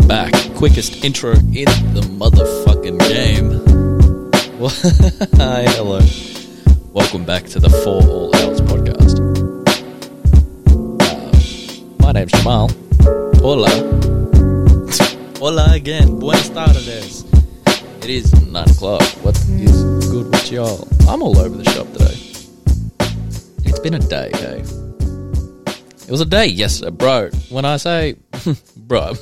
we're back. Quickest intro in the motherfucking game. Hi, hello. Welcome back to the For All Outs podcast. Uh, my name's Jamal. Hola. Hola again. Buenas tardes. It is 9 o'clock. What is good with y'all? I'm all over the shop today. It's been a day, hey? It was a day yesterday, bro. When I say, bro,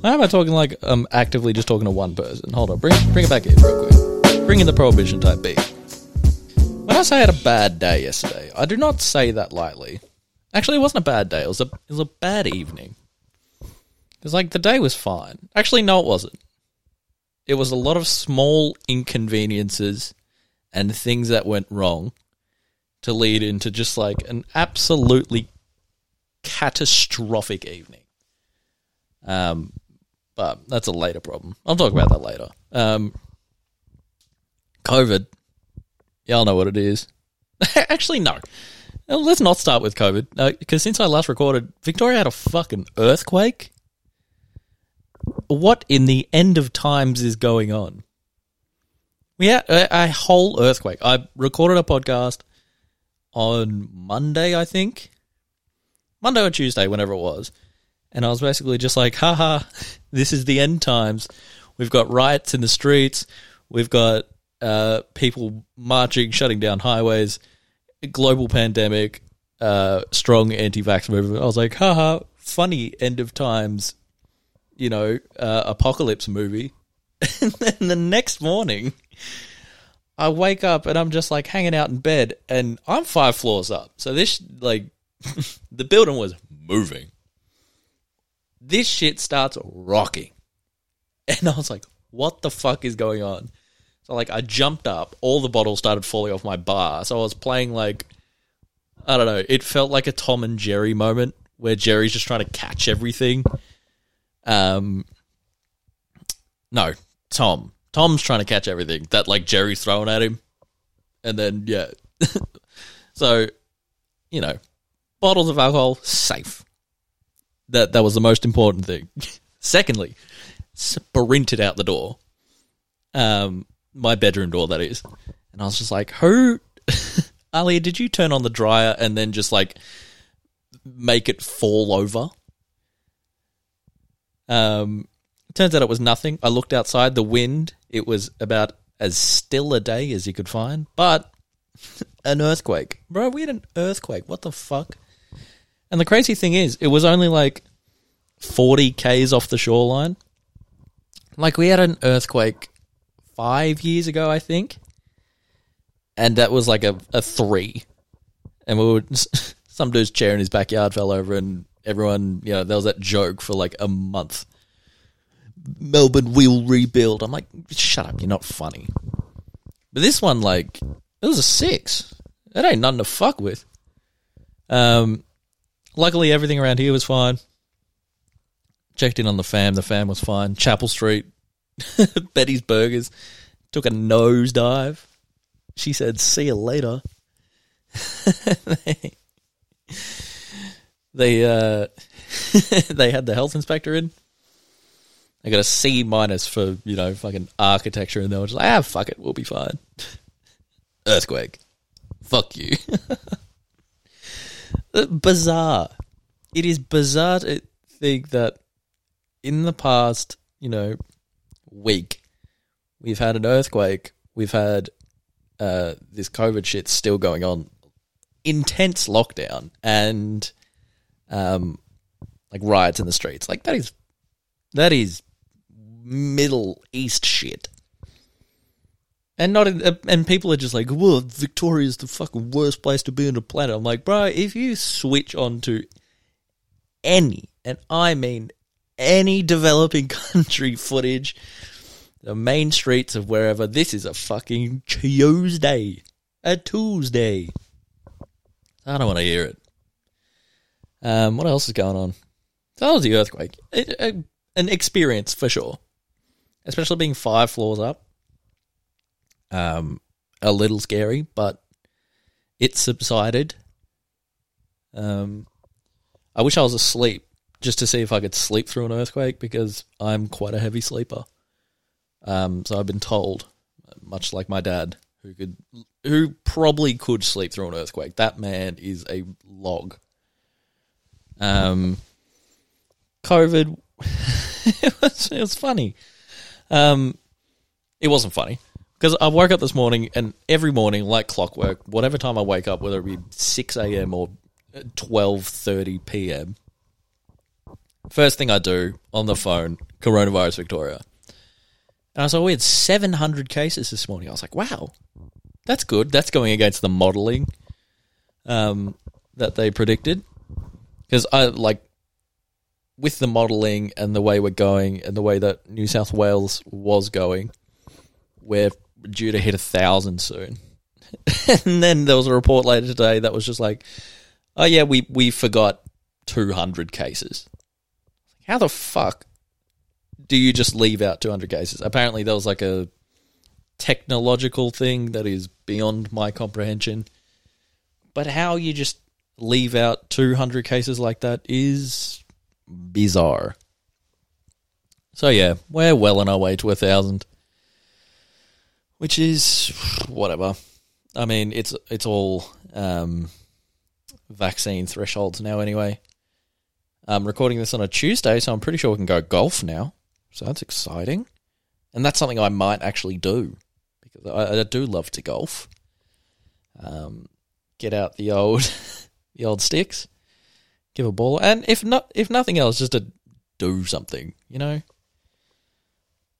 why am I talking like I'm actively just talking to one person? Hold on, bring bring it back in real quick. Bring in the prohibition type beat. When I say I had a bad day yesterday, I do not say that lightly. Actually, it wasn't a bad day. It was a it was a bad evening. It's like the day was fine. Actually, no, it wasn't. It was a lot of small inconveniences and things that went wrong to lead into just like an absolutely catastrophic evening. Um, but that's a later problem. I'll talk about that later. Um, COVID, y'all know what it is. Actually, no. Uh, Let's not start with COVID because since I last recorded, Victoria had a fucking earthquake. What in the end of times is going on? We had a, a whole earthquake. I recorded a podcast on Monday, I think. Monday or Tuesday, whenever it was. And I was basically just like, haha, this is the end times. We've got riots in the streets. We've got uh, people marching, shutting down highways, global pandemic, uh, strong anti vax movement. I was like, haha, funny end of times, you know, uh, apocalypse movie. and then the next morning, I wake up and I'm just like hanging out in bed and I'm five floors up. So this like the building was moving. This shit starts rocking. And I was like, what the fuck is going on? So like I jumped up, all the bottles started falling off my bar. So I was playing like I don't know, it felt like a Tom and Jerry moment where Jerry's just trying to catch everything. Um no, Tom. Tom's trying to catch everything that like Jerry's throwing at him. And then yeah. so, you know, bottles of alcohol safe. That that was the most important thing. Secondly, sprinted out the door. Um my bedroom door that is. And I was just like, "Who Ali, did you turn on the dryer and then just like make it fall over?" Um turns out it was nothing. I looked outside, the wind, it was about as still a day as you could find, but an earthquake. Bro, we had an earthquake. What the fuck? And the crazy thing is, it was only like 40 Ks off the shoreline. Like, we had an earthquake five years ago, I think. And that was like a, a three. And we were, some dude's chair in his backyard fell over, and everyone, you know, there was that joke for like a month. Melbourne will rebuild. I'm like, shut up, you're not funny. But this one, like, it was a six. It ain't nothing to fuck with. Um, luckily, everything around here was fine. Checked in on the fam. The fam was fine. Chapel Street, Betty's Burgers took a nosedive. She said, "See you later." they they, uh, they had the health inspector in. They got a C minus for you know fucking architecture, and they were just like, "Ah, fuck it, we'll be fine." Earthquake. Fuck you. Uh, bizarre. It is bizarre to think that in the past, you know, week, we've had an earthquake, we've had uh, this COVID shit still going on, intense lockdown, and um, like riots in the streets. Like that is that is Middle East shit. And not in, uh, and people are just like, well, Victoria's the fucking worst place to be on the planet. I'm like, bro, if you switch on to any, and I mean any developing country footage, the main streets of wherever, this is a fucking Tuesday. A Tuesday. I don't want to hear it. Um, what else is going on? That was the earthquake. It, uh, an experience for sure, especially being five floors up. Um, a little scary, but it subsided. Um, I wish I was asleep just to see if I could sleep through an earthquake because I'm quite a heavy sleeper. Um, so I've been told, much like my dad, who could, who probably could sleep through an earthquake. That man is a log. Um, COVID, it was it was funny. Um, it wasn't funny because I woke up this morning and every morning, like clockwork, whatever time I wake up, whether it be six a.m. or twelve thirty p.m. First thing I do on the phone, coronavirus Victoria. And I saw we had 700 cases this morning. I was like, wow, that's good. That's going against the modelling um, that they predicted. Because I like with the modelling and the way we're going and the way that New South Wales was going, we're due to hit a thousand soon. and then there was a report later today that was just like, oh yeah, we we forgot 200 cases. How the fuck do you just leave out 200 cases? Apparently, there was like a technological thing that is beyond my comprehension. But how you just leave out 200 cases like that is bizarre. So, yeah, we're well on our way to a thousand, which is whatever. I mean, it's it's all um, vaccine thresholds now, anyway. I'm recording this on a Tuesday, so I'm pretty sure we can go golf now. So that's exciting. And that's something I might actually do because I, I do love to golf. Um, get out the old the old sticks, give a ball, and if not, if nothing else, just to do something, you know.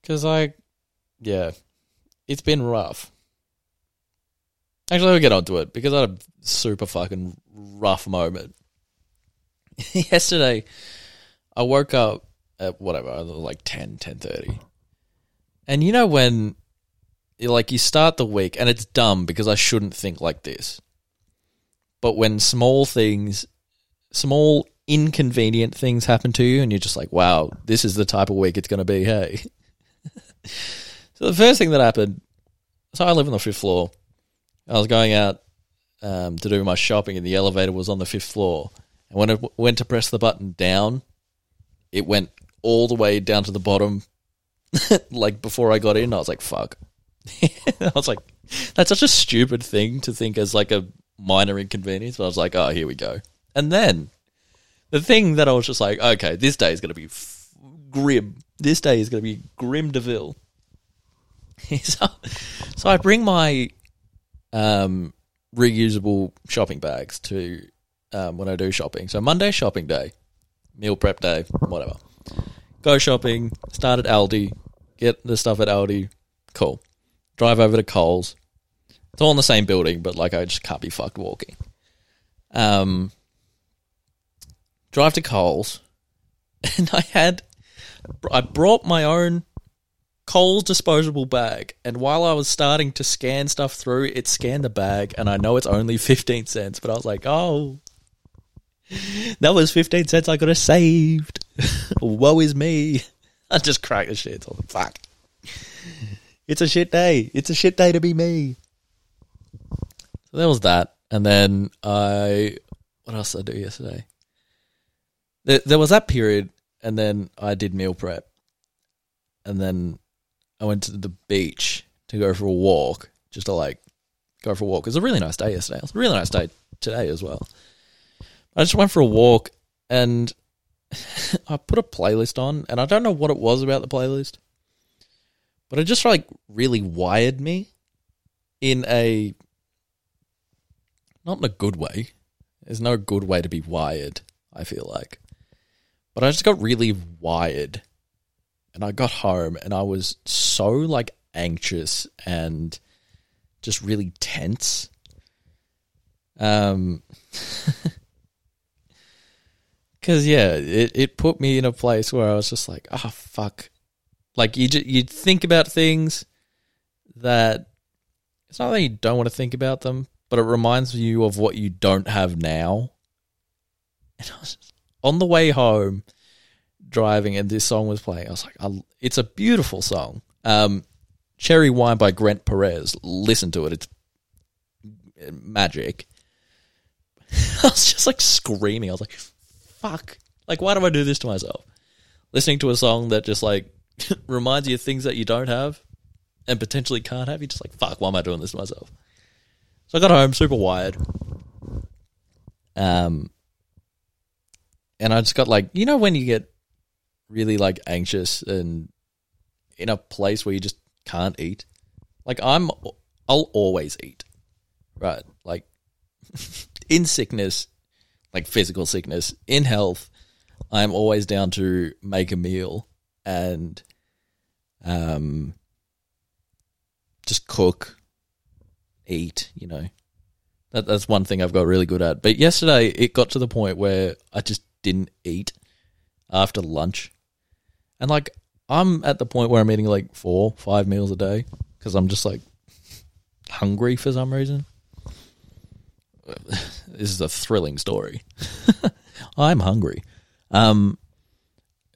Because I, yeah, it's been rough. Actually, we'll get onto it because I had a super fucking rough moment yesterday I woke up at whatever, like 10, 10.30. And you know when like you start the week and it's dumb because I shouldn't think like this. But when small things small inconvenient things happen to you and you're just like, wow, this is the type of week it's going to be, hey. so the first thing that happened, so I live on the fifth floor. I was going out um, to do my shopping and the elevator was on the fifth floor. And when I went to press the button down, it went all the way down to the bottom. like before I got in, I was like, fuck. I was like, that's such a stupid thing to think as like a minor inconvenience. But I was like, oh, here we go. And then the thing that I was just like, okay, this day is going to be f- grim. This day is going to be grim Deville. so, so I bring my um, reusable shopping bags to um, when I do shopping. So Monday shopping day, meal prep day, whatever. Go shopping, start at Aldi, get the stuff at Aldi, cool. Drive over to Coles. It's all in the same building, but like I just can't be fucked walking. Um, drive to Coles, and I had I brought my own Coles disposable bag, and while I was starting to scan stuff through, it scanned the bag, and I know it's only fifteen cents, but I was like, oh, that was 15 cents I could have saved. Woe is me. I just cracked the shit. So fuck. It's a shit day. It's a shit day to be me. So there was that. And then I. What else did I do yesterday? There, there was that period, and then I did meal prep. And then I went to the beach to go for a walk, just to like go for a walk. It was a really nice day yesterday. It was a really nice day today as well. I just went for a walk and I put a playlist on, and I don't know what it was about the playlist, but it just like really wired me in a not in a good way. There's no good way to be wired, I feel like. But I just got really wired. And I got home and I was so like anxious and just really tense. Um Because yeah, it, it put me in a place where I was just like, oh fuck, like you you'd think about things that it's not that you don't want to think about them, but it reminds you of what you don't have now. And I was just, on the way home, driving, and this song was playing. I was like, I, it's a beautiful song. Um, Cherry Wine by Grent Perez. Listen to it; it's magic. I was just like screaming. I was like, fuck. like, why do I do this to myself? Listening to a song that just like reminds you of things that you don't have and potentially can't have. You're just like, fuck, why am I doing this to myself? So I got home super wired. Um, and I just got like, you know, when you get really like anxious and in a place where you just can't eat. Like I'm, I'll always eat, right? Like in sickness, like physical sickness, in health, I'm always down to make a meal and, um, just cook, eat. You know, that that's one thing I've got really good at. But yesterday it got to the point where I just didn't eat after lunch, and like I'm at the point where I'm eating like four, five meals a day because I'm just like hungry for some reason. This is a thrilling story. I'm hungry. Um,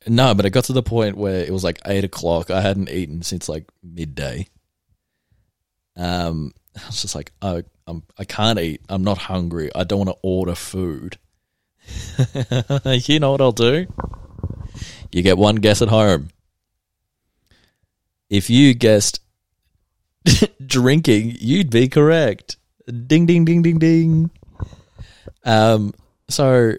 no, but it got to the point where it was like eight o'clock. I hadn't eaten since like midday. Um, I was just like, I, I'm, I can't eat. I'm not hungry. I don't want to order food. you know what I'll do? You get one guess at home. If you guessed drinking, you'd be correct. Ding, ding, ding, ding, ding. Um, so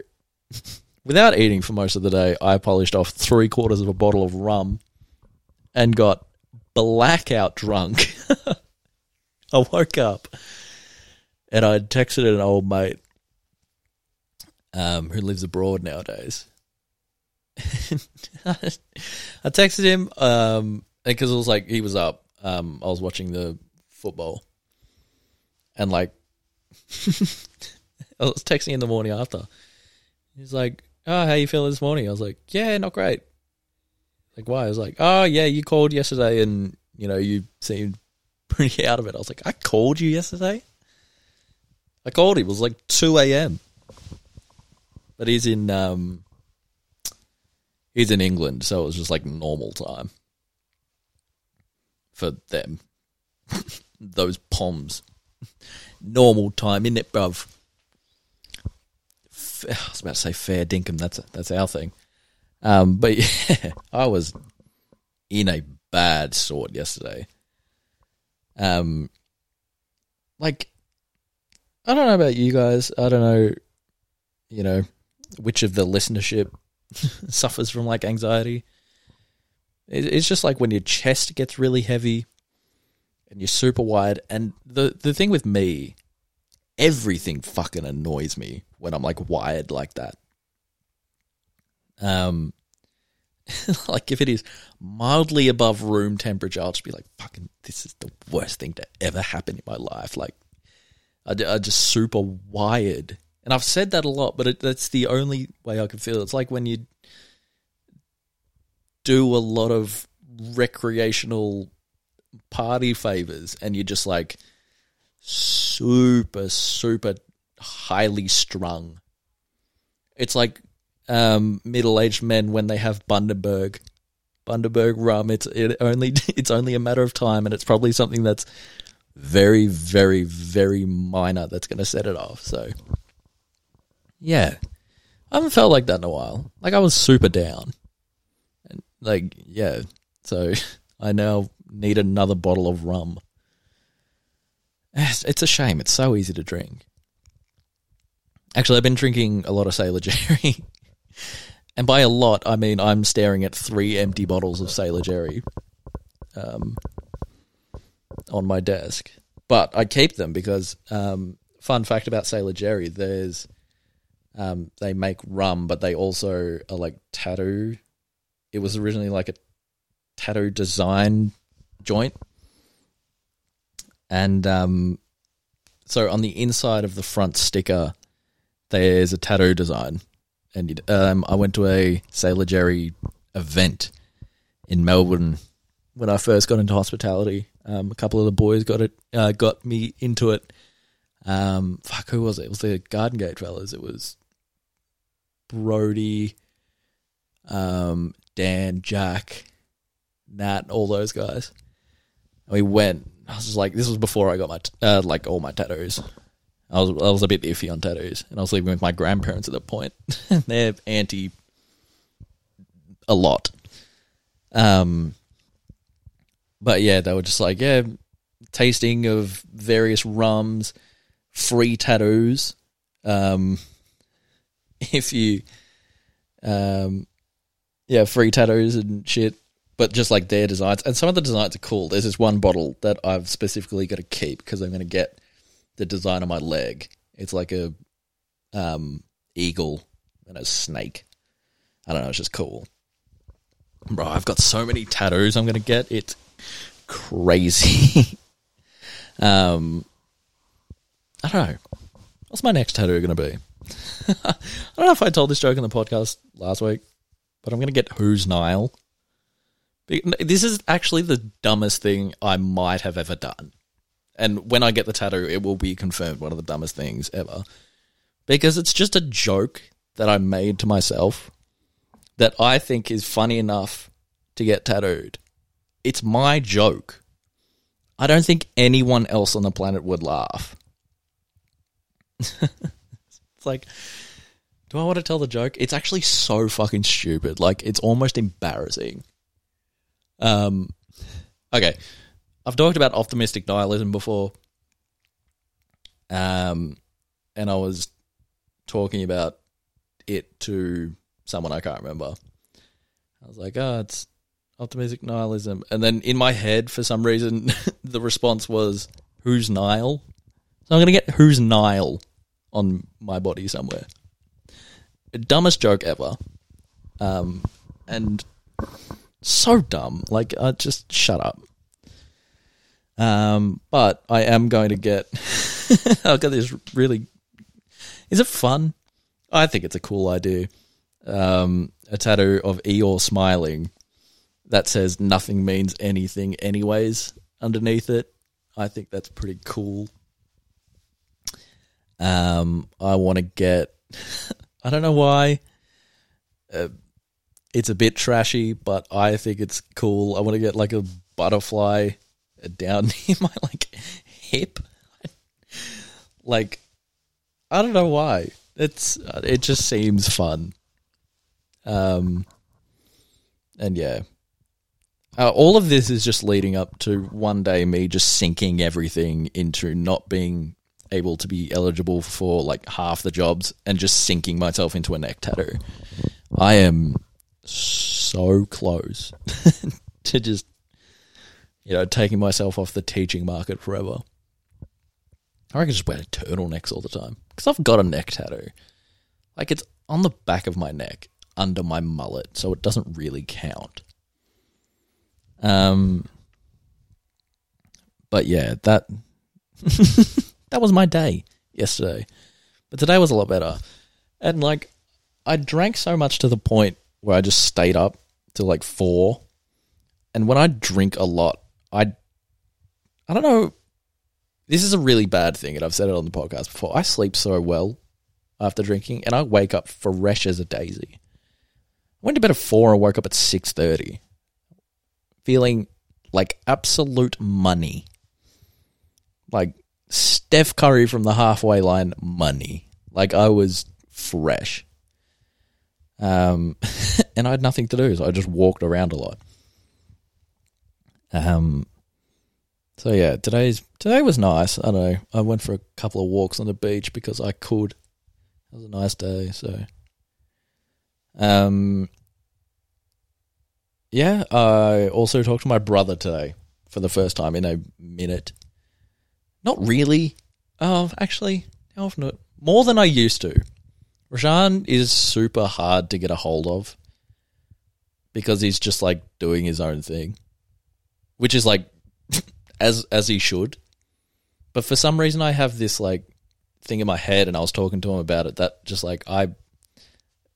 without eating for most of the day, I polished off three quarters of a bottle of rum and got blackout drunk. I woke up and I texted an old mate um, who lives abroad nowadays. I texted him um, because it was like he was up. Um, I was watching the football, and like I was texting in the morning after. He's like, "Oh, how you feeling this morning?" I was like, "Yeah, not great." Like, why? I was like, "Oh, yeah, you called yesterday, and you know you seemed pretty out of it." I was like, "I called you yesterday." I called him. It was like two a.m. But he's in um, he's in England, so it was just like normal time for them. Those poms. Normal time, isn't it, bruv? I was about to say fair dinkum. That's that's our thing. Um, but yeah, I was in a bad sort yesterday. Um, like I don't know about you guys. I don't know, you know, which of the listenership suffers from like anxiety. It's just like when your chest gets really heavy and you're super wide. And the the thing with me, everything fucking annoys me when I'm like wired like that. Um, like if it is mildly above room temperature, I'll just be like, "Fucking, this is the worst thing to ever happen in my life." Like, I, I just super wired, and I've said that a lot, but it, that's the only way I can feel. It's like when you do a lot of recreational party favors, and you're just like super, super highly strung. It's like um, middle-aged men when they have Bundaberg, Bundaberg rum. It's it only it's only a matter of time, and it's probably something that's very, very, very minor that's going to set it off. So, yeah, I haven't felt like that in a while. Like I was super down, and like yeah, so I now need another bottle of rum. It's, a shame. It's so easy to drink. Actually, I've been drinking a lot of Sailor Jerry. And by a lot, I mean I'm staring at three empty bottles of Sailor Jerry um, on my desk. But I keep them because, um, fun fact about Sailor Jerry, there's um, they make rum, but they also are like tattoo. It was originally like a tattoo design joint, and um, so on the inside of the front sticker, there's a tattoo design and um, I went to a Sailor Jerry event in Melbourne when I first got into hospitality. Um, a couple of the boys got it, uh, got me into it. Um, fuck, who was it? It was the Garden Gate fellas. It was Brody, um, Dan, Jack, Nat, all those guys. And we went. I was like, this was before I got my t- uh, like all my tattoos. I was I was a bit iffy on tattoos, and I was living with my grandparents at that point. They're anti a lot. Um, but yeah, they were just like, yeah, tasting of various rums, free tattoos. Um, if you, um, yeah, free tattoos and shit, but just like their designs. And some of the designs are cool. There's this one bottle that I've specifically got to keep because I'm going to get the design on my leg. It's like a um, eagle and a snake. I don't know. It's just cool. Bro, I've got so many tattoos I'm going to get. it crazy. um, I don't know. What's my next tattoo going to be? I don't know if I told this joke in the podcast last week, but I'm going to get Who's Nile. This is actually the dumbest thing I might have ever done. And when I get the tattoo, it will be confirmed one of the dumbest things ever. Because it's just a joke that I made to myself that I think is funny enough to get tattooed. It's my joke. I don't think anyone else on the planet would laugh. it's like, do I want to tell the joke? It's actually so fucking stupid. Like, it's almost embarrassing. Um, okay. I've talked about optimistic nihilism before. Um, and I was talking about it to someone I can't remember. I was like, oh, it's optimistic nihilism. And then in my head, for some reason, the response was, who's Nile? So I'm going to get who's Nile on my body somewhere. Dumbest joke ever. Um, and so dumb. Like, uh, just shut up. Um, but I am going to get. I've got this really. Is it fun? I think it's a cool idea. Um, a tattoo of Eeyore smiling that says nothing means anything, anyways, underneath it. I think that's pretty cool. Um, I want to get. I don't know why. Uh, it's a bit trashy, but I think it's cool. I want to get like a butterfly down near my like hip. like I don't know why. It's it just seems fun. Um and yeah. Uh, all of this is just leading up to one day me just sinking everything into not being able to be eligible for like half the jobs and just sinking myself into a neck tattoo. I am so close to just you know, taking myself off the teaching market forever. I reckon just wear turtlenecks all the time because I've got a neck tattoo. Like it's on the back of my neck under my mullet, so it doesn't really count. Um, but yeah, that that was my day yesterday. But today was a lot better. And like I drank so much to the point where I just stayed up till like 4. And when I drink a lot, I I don't know. This is a really bad thing, and I've said it on the podcast before. I sleep so well after drinking, and I wake up fresh as a daisy. I went to bed at four and woke up at six thirty, feeling like absolute money, like Steph Curry from the halfway line money. Like I was fresh, um, and I had nothing to do, so I just walked around a lot. Um, so yeah, today's today was nice. I don't know. I went for a couple of walks on the beach because I could. It was a nice day. So, um, yeah. I also talked to my brother today for the first time in a minute. Not really. Oh, actually, how often? More than I used to. Rashan is super hard to get a hold of because he's just like doing his own thing which is like as as he should. But for some reason, I have this like thing in my head, and I was talking to him about it. That just like I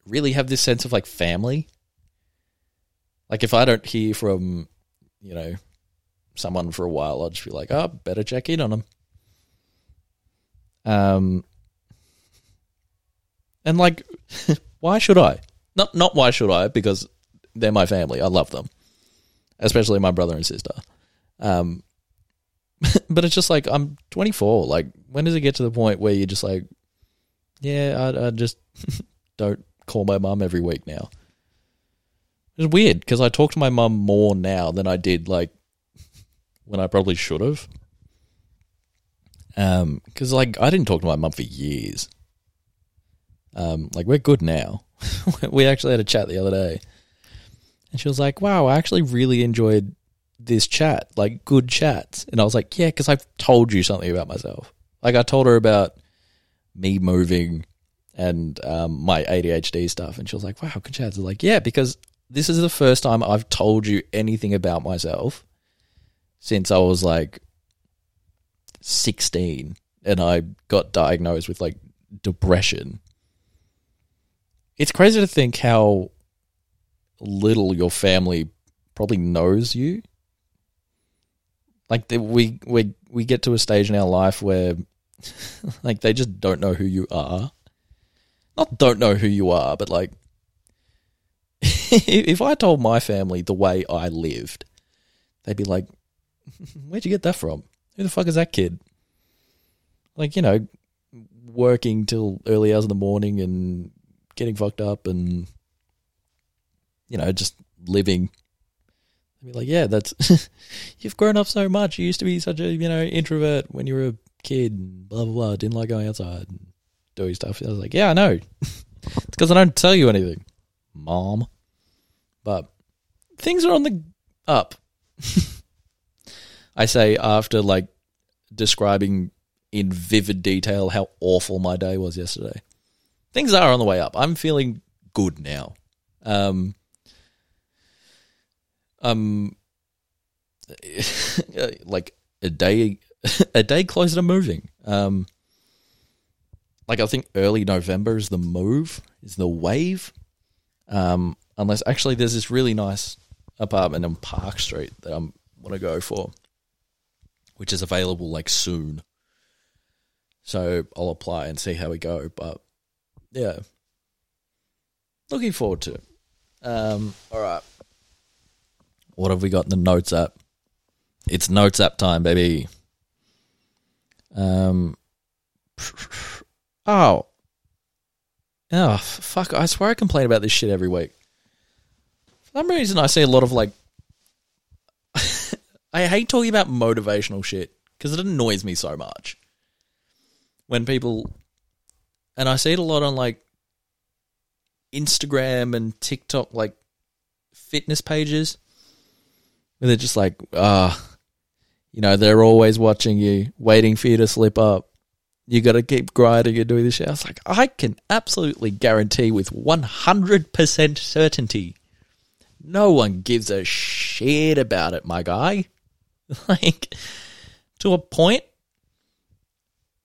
really have this sense of like family. Like if I don't hear from you know someone for a while, I'll just be like, oh, better check in on them. Um, and like, why should I? Not not why should I? Because they're my family. I love them especially my brother and sister. Um, but it's just like I'm 24. Like, when does it get to the point where you're just like, yeah, I, I just don't call my mom every week now. It's weird because I talk to my mum more now than I did like when I probably should have. Um, because like I didn't talk to my mum for years. Um, like we're good now. we actually had a chat the other day, and she was like, "Wow, I actually really enjoyed this chat. Like good chats." And I was like, "Yeah, because I've told you something about myself. Like I told her about me moving and um, my ADHD stuff, and she was like, "Wow, good chats." I was like, "Yeah, because this is the first time I've told you anything about myself since I was like 16 and I got diagnosed with like depression. It's crazy to think how little your family probably knows you. Like the, we we we get to a stage in our life where like they just don't know who you are. Not don't know who you are, but like if I told my family the way I lived, they'd be like, "Where'd you get that from? Who the fuck is that kid?" Like you know, working till early hours in the morning and getting fucked up and you know just living. They'd be like, "Yeah, that's you've grown up so much. You used to be such a you know introvert when you were a kid, blah blah blah. Didn't like going outside and doing stuff." I was like, "Yeah, I know. it's because I don't tell you anything, mom." But things are on the up. I say after like describing in vivid detail how awful my day was yesterday. Things are on the way up. I'm feeling good now. Um, um, like a day, a day closer to moving. Um, like I think early November is the move, is the wave. Um, unless actually there's this really nice apartment on Park Street that I want to go for, which is available like soon. So I'll apply and see how we go. But yeah, looking forward to it. Um, all right, what have we got in the notes app? It's notes app time, baby. Um, oh, oh, fuck! I swear I complain about this shit every week For some reason, I see a lot of like. I hate talking about motivational shit because it annoys me so much. When people. And I see it a lot on like Instagram and TikTok, like fitness pages, where they're just like, ah, uh, you know, they're always watching you, waiting for you to slip up. You got to keep grinding and doing this shit. I was like, I can absolutely guarantee with 100% certainty no one gives a shit about it, my guy. like, to a point,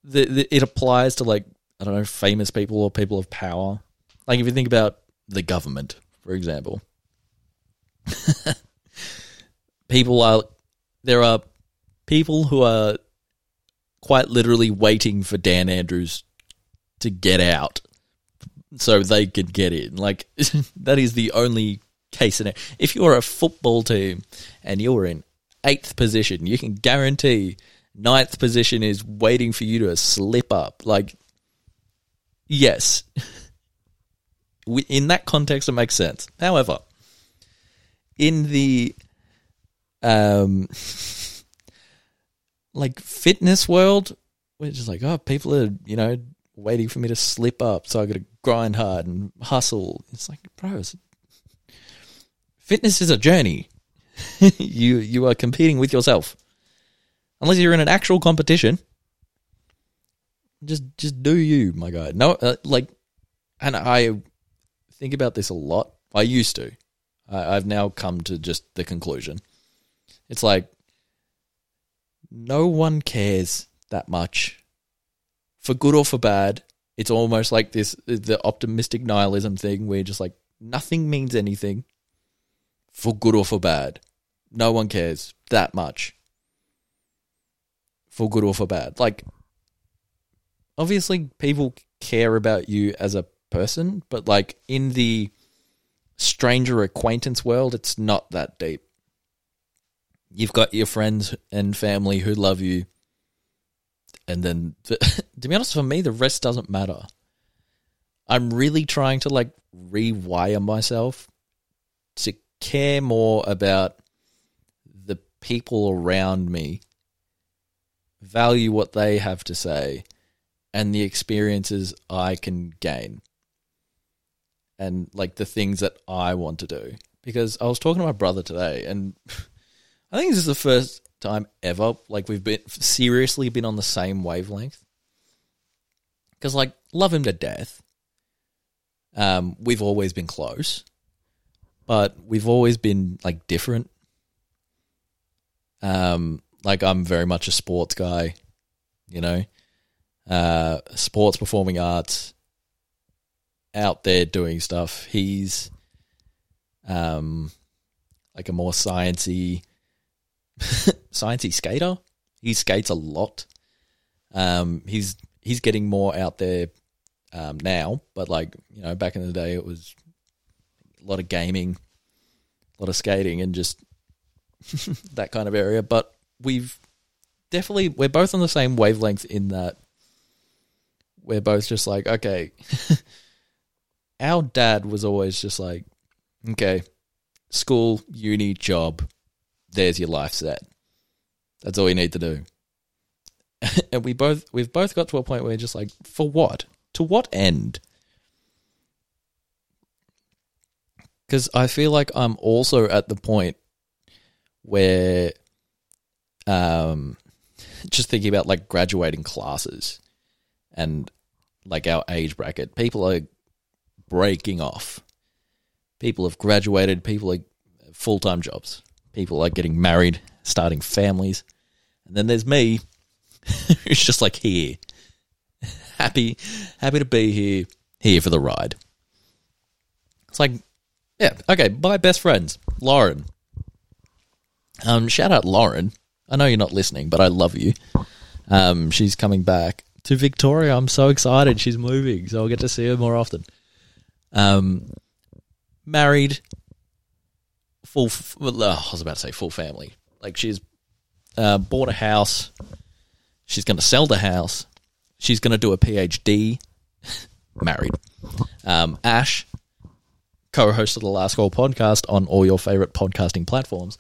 the, the, it applies to, like, I don't know, famous people or people of power. Like, if you think about the government, for example, people are, there are people who are quite literally waiting for Dan Andrews to get out so they could get in. Like, that is the only case in it If you're a football team and you're in eighth position, you can guarantee ninth position is waiting for you to slip up. Like, yes. In that context, it makes sense. However, in the um, like fitness world, we're just like, oh, people are, you know, waiting for me to slip up, so I got to grind hard and hustle. It's like, bro, Fitness is a journey. you you are competing with yourself. Unless you're in an actual competition, just just do you, my guy. No, uh, like, and I think about this a lot. I used to. I, I've now come to just the conclusion. It's like no one cares that much, for good or for bad. It's almost like this the optimistic nihilism thing where just like nothing means anything for good or for bad. No one cares that much. For good or for bad. Like, obviously, people care about you as a person, but like in the stranger acquaintance world, it's not that deep. You've got your friends and family who love you. And then, to be honest, for me, the rest doesn't matter. I'm really trying to like rewire myself to care more about people around me, value what they have to say, and the experiences I can gain. And like the things that I want to do. Because I was talking to my brother today, and I think this is the first time ever like we've been seriously been on the same wavelength. Because like love him to death. Um, we've always been close, but we've always been like different. Um, like I'm very much a sports guy, you know, uh, sports, performing arts, out there doing stuff. He's, um, like a more sciency, sciency skater. He skates a lot. Um, he's he's getting more out there um, now, but like you know, back in the day, it was a lot of gaming, a lot of skating, and just that kind of area. But we've definitely we're both on the same wavelength in that we're both just like okay. Our dad was always just like, okay, school, uni, job, there's your life set. That's all you need to do. and we both we've both got to a point where we're just like, for what? To what end? Because I feel like I'm also at the point where, um, just thinking about like graduating classes and like our age bracket, people are breaking off. People have graduated, people are full time jobs, people are getting married, starting families. And then there's me, who's just like here, happy, happy to be here, here for the ride. It's like, yeah, okay. My best friends, Lauren. Um, shout out Lauren. I know you're not listening, but I love you. Um, she's coming back to Victoria. I'm so excited. She's moving, so I'll get to see her more often. Um, married, full. Uh, I was about to say full family. Like she's uh, bought a house. She's going to sell the house. She's going to do a PhD. married. Um, Ash, co-host of the Last Call podcast on all your favorite podcasting platforms.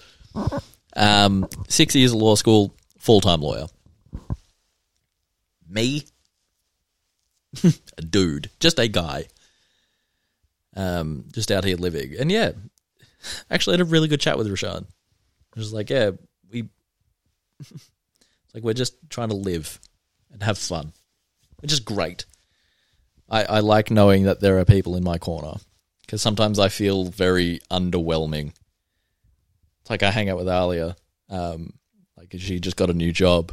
Um, six years of law school, full-time lawyer. Me, a dude, just a guy, um, just out here living, and yeah, actually had a really good chat with Rashawn. Just like, yeah, we, it's like we're just trying to live and have fun, which is great. I, I like knowing that there are people in my corner because sometimes I feel very underwhelming. It's like I hang out with Alia, um, like she just got a new job,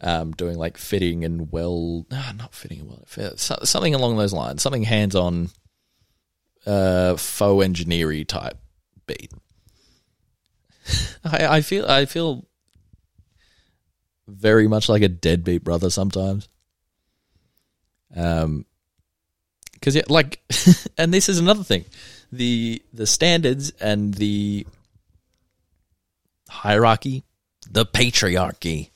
um, doing like fitting and well, no, not fitting and well, something along those lines, something hands on, uh, faux engineering type beat. I, I feel I feel very much like a deadbeat brother sometimes. Um, because yeah, like, and this is another thing, the the standards and the hierarchy, the patriarchy.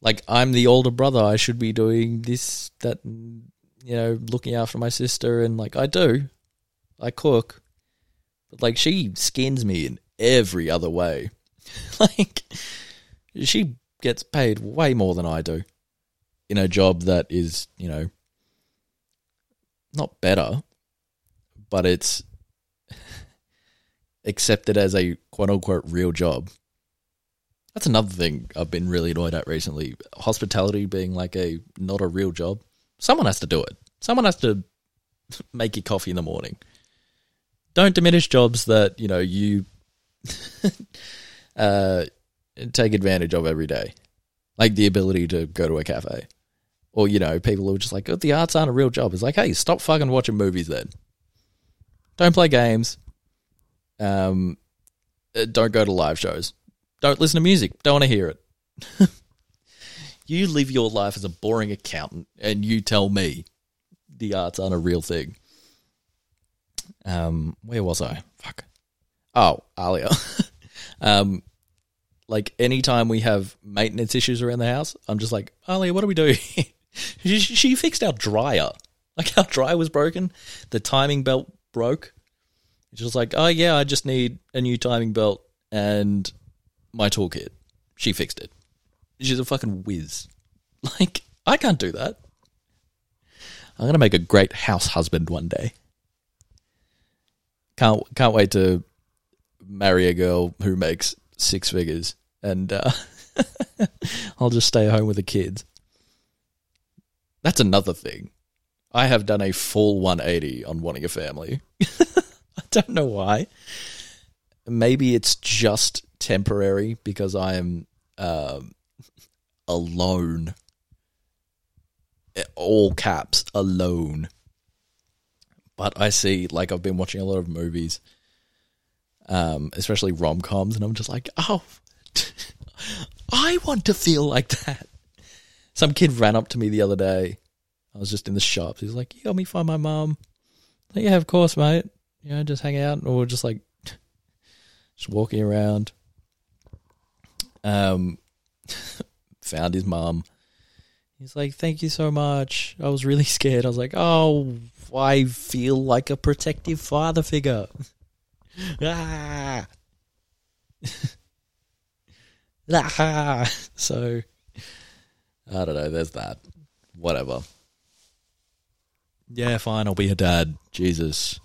Like I'm the older brother, I should be doing this, that, you know, looking after my sister, and like I do, I cook, but like she skins me in every other way. like she gets paid way more than I do in a job that is, you know, not better, but it's accepted as a quote unquote real job. That's another thing I've been really annoyed at recently. Hospitality being like a not a real job. Someone has to do it. Someone has to make your coffee in the morning. Don't diminish jobs that, you know, you uh, take advantage of every day. Like the ability to go to a cafe. Or, you know, people who are just like, oh, the arts aren't a real job. It's like, hey, stop fucking watching movies then. Don't play games. Um, uh, don't go to live shows. Don't listen to music. Don't want to hear it. you live your life as a boring accountant and you tell me the arts aren't a real thing. Um, where was I? Fuck. Oh, Alia. um, like anytime we have maintenance issues around the house, I'm just like, Alia, what do we do? she, she fixed our dryer. Like our dryer was broken, the timing belt broke. She's just like, oh yeah, I just need a new timing belt and my toolkit. She fixed it. She's a fucking whiz. Like, I can't do that. I'm gonna make a great house husband one day. Can't can't wait to marry a girl who makes six figures, and uh, I'll just stay home with the kids. That's another thing. I have done a full 180 on wanting a family. Don't know why. Maybe it's just temporary because I am um, alone. All caps, alone. But I see, like, I've been watching a lot of movies, um, especially rom coms, and I'm just like, oh, I want to feel like that. Some kid ran up to me the other day. I was just in the shops. He's like, "You help me find my mom." Like, yeah, of course, mate. You know, just hang out, or just like, just walking around. Um, found his mom. He's like, "Thank you so much." I was really scared. I was like, "Oh, I feel like a protective father figure." ah. ah. So, I don't know. There's that. Whatever. Yeah, fine. I'll be a dad. Jesus.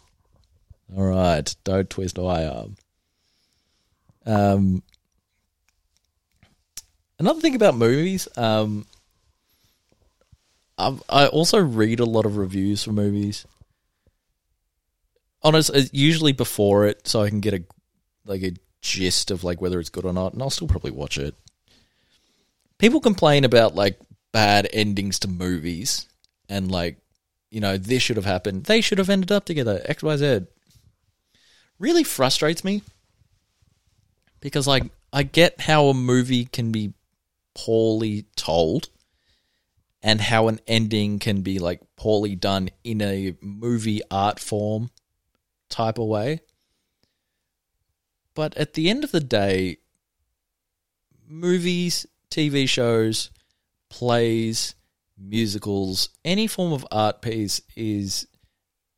All right. Don't twist my arm. Um. Another thing about movies, um, i I also read a lot of reviews for movies. Honest, uh, usually before it, so I can get a like a gist of like whether it's good or not, and I'll still probably watch it. People complain about like bad endings to movies, and like you know this should have happened. They should have ended up together. X Y Z. Really frustrates me because like I get how a movie can be poorly told and how an ending can be like poorly done in a movie art form type of way. But at the end of the day, movies, TV shows, plays, musicals, any form of art piece is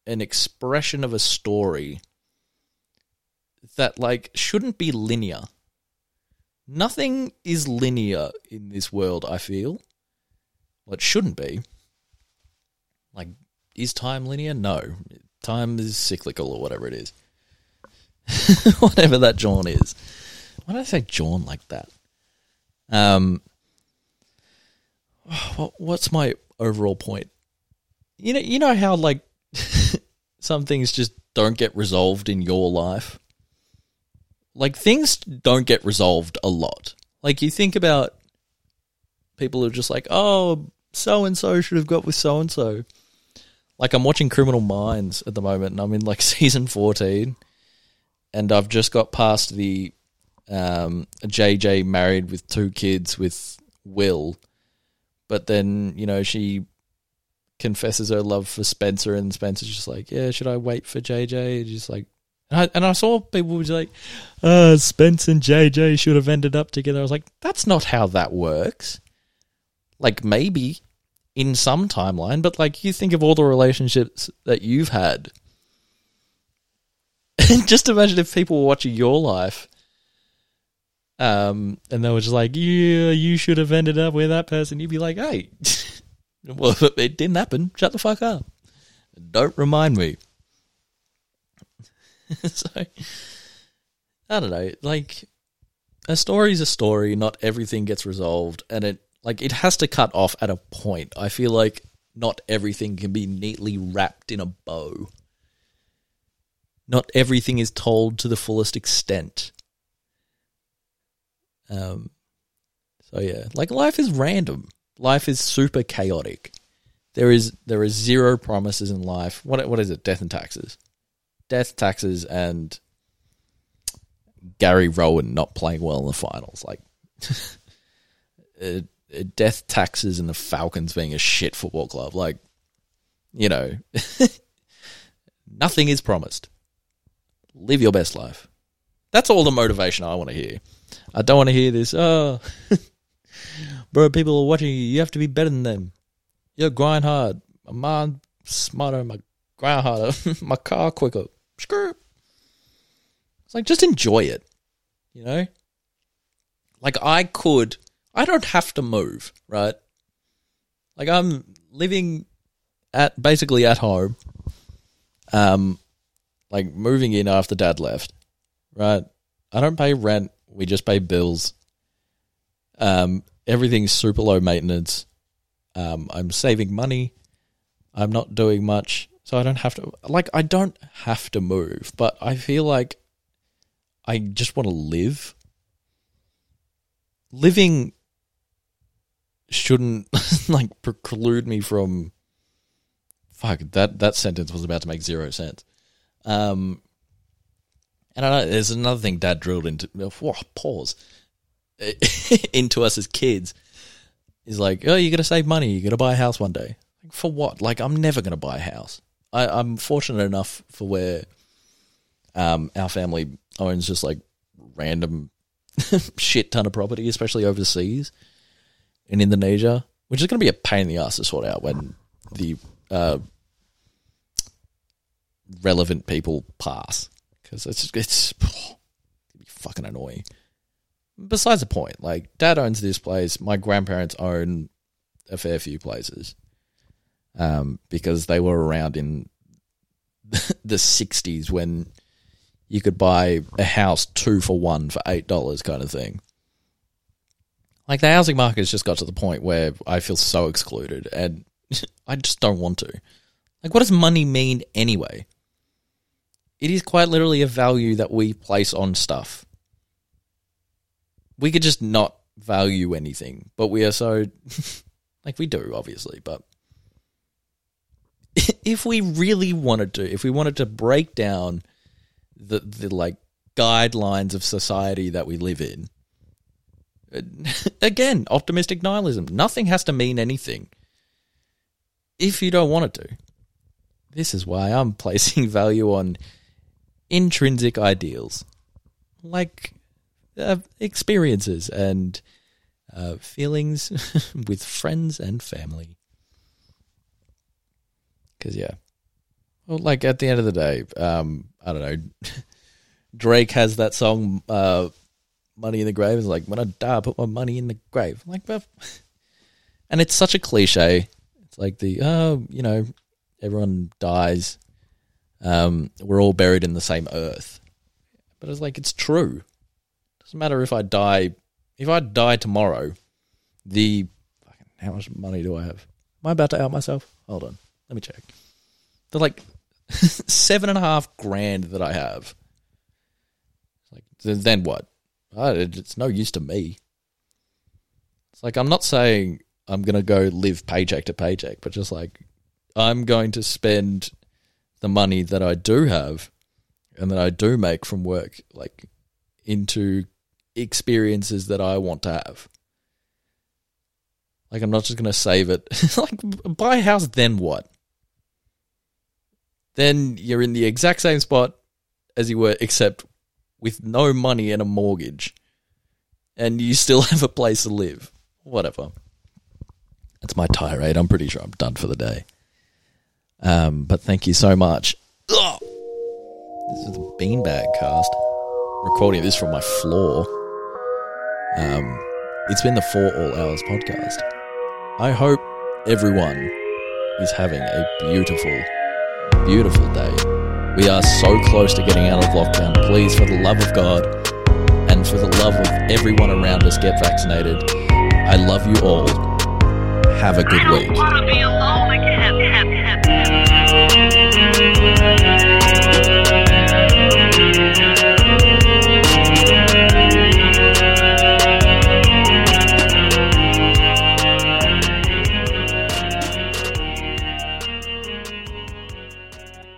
an expression of a story that like shouldn't be linear. Nothing is linear in this world, I feel. Well, it shouldn't be. Like, is time linear? No. Time is cyclical or whatever it is. whatever that John is. Why did I say John like that? Um, what, what's my overall point? You know, you know how like some things just don't get resolved in your life. Like things don't get resolved a lot. Like you think about people who are just like, oh, so and so should have got with so and so. Like I'm watching Criminal Minds at the moment, and I'm in like season fourteen, and I've just got past the um, JJ married with two kids with Will, but then you know she confesses her love for Spencer, and Spencer's just like, yeah, should I wait for JJ? Just like, and I, and I saw people was like, uh, Spence and JJ should have ended up together. I was like, that's not how that works. Like maybe in some timeline, but like you think of all the relationships that you've had. And just imagine if people were watching your life um, and they were just like, yeah, you should have ended up with that person. You'd be like, hey, well, it didn't happen. Shut the fuck up. Don't remind me. so, I don't know. Like, a story's a story. Not everything gets resolved, and it like it has to cut off at a point. I feel like not everything can be neatly wrapped in a bow. Not everything is told to the fullest extent. Um, so yeah, like life is random. Life is super chaotic. There is there is zero promises in life. What what is it? Death and taxes, death, taxes, and Gary Rohan not playing well in the finals. Like death, taxes, and the Falcons being a shit football club. Like you know, nothing is promised. Live your best life. That's all the motivation I want to hear. I don't want to hear this. Oh, bro, people are watching you. You have to be better than them. You grind hard. My mind smarter. My grind harder. my car quicker. Screw. It's like just enjoy it. You know? Like I could I don't have to move, right? Like I'm living at basically at home. Um like moving in after dad left. Right? I don't pay rent, we just pay bills. Um everything's super low maintenance. Um I'm saving money. I'm not doing much. So I don't have to like I don't have to move, but I feel like I just want to live. Living shouldn't like preclude me from fuck that that sentence was about to make zero sense. Um and I know there's another thing dad drilled into oh, pause into us as kids is like, oh, you got to save money. You got to buy a house one day. For what? Like, I'm never going to buy a house. I, I'm fortunate enough for where um, our family owns just like random shit ton of property, especially overseas in Indonesia, which is going to be a pain in the ass to sort out when the uh, relevant people pass because it's it's be fucking annoying. Besides the point, like dad owns this place, my grandparents own a fair few places, um, because they were around in the '60s when you could buy a house two for one for eight dollars, kind of thing. Like the housing market has just got to the point where I feel so excluded, and I just don't want to. Like, what does money mean anyway? It is quite literally a value that we place on stuff. We could just not value anything, but we are so like we do, obviously, but if we really wanted to, if we wanted to break down the the like guidelines of society that we live in, again, optimistic nihilism. Nothing has to mean anything if you don't want it to. This is why I'm placing value on intrinsic ideals, like uh, experiences and uh, feelings with friends and family. Because yeah, well, like at the end of the day, um, I don't know. Drake has that song, uh, "Money in the Grave." Is like when I die, I put my money in the grave. Like, and it's such a cliche. It's like the oh, you know, everyone dies. Um, we're all buried in the same earth, but it's like it's true. Doesn't matter if I die. If I die tomorrow, the fucking how much money do I have? Am I about to out myself? Hold on. Let me check. The like seven and a half grand that I have. Like then what? It's no use to me. It's like I'm not saying I'm gonna go live paycheck to paycheck, but just like I'm going to spend the money that I do have and that I do make from work, like into experiences that I want to have. Like I'm not just gonna save it. like buy a house, then what? Then you're in the exact same spot as you were, except with no money and a mortgage, and you still have a place to live. Whatever. That's my tirade. I'm pretty sure I'm done for the day. Um, but thank you so much. Ugh. This is the beanbag cast. Recording this from my floor. Um, it's been the Four All Hours podcast. I hope everyone is having a beautiful beautiful day. We are so close to getting out of lockdown. Please, for the love of God and for the love of everyone around us, get vaccinated. I love you all. Have a good week.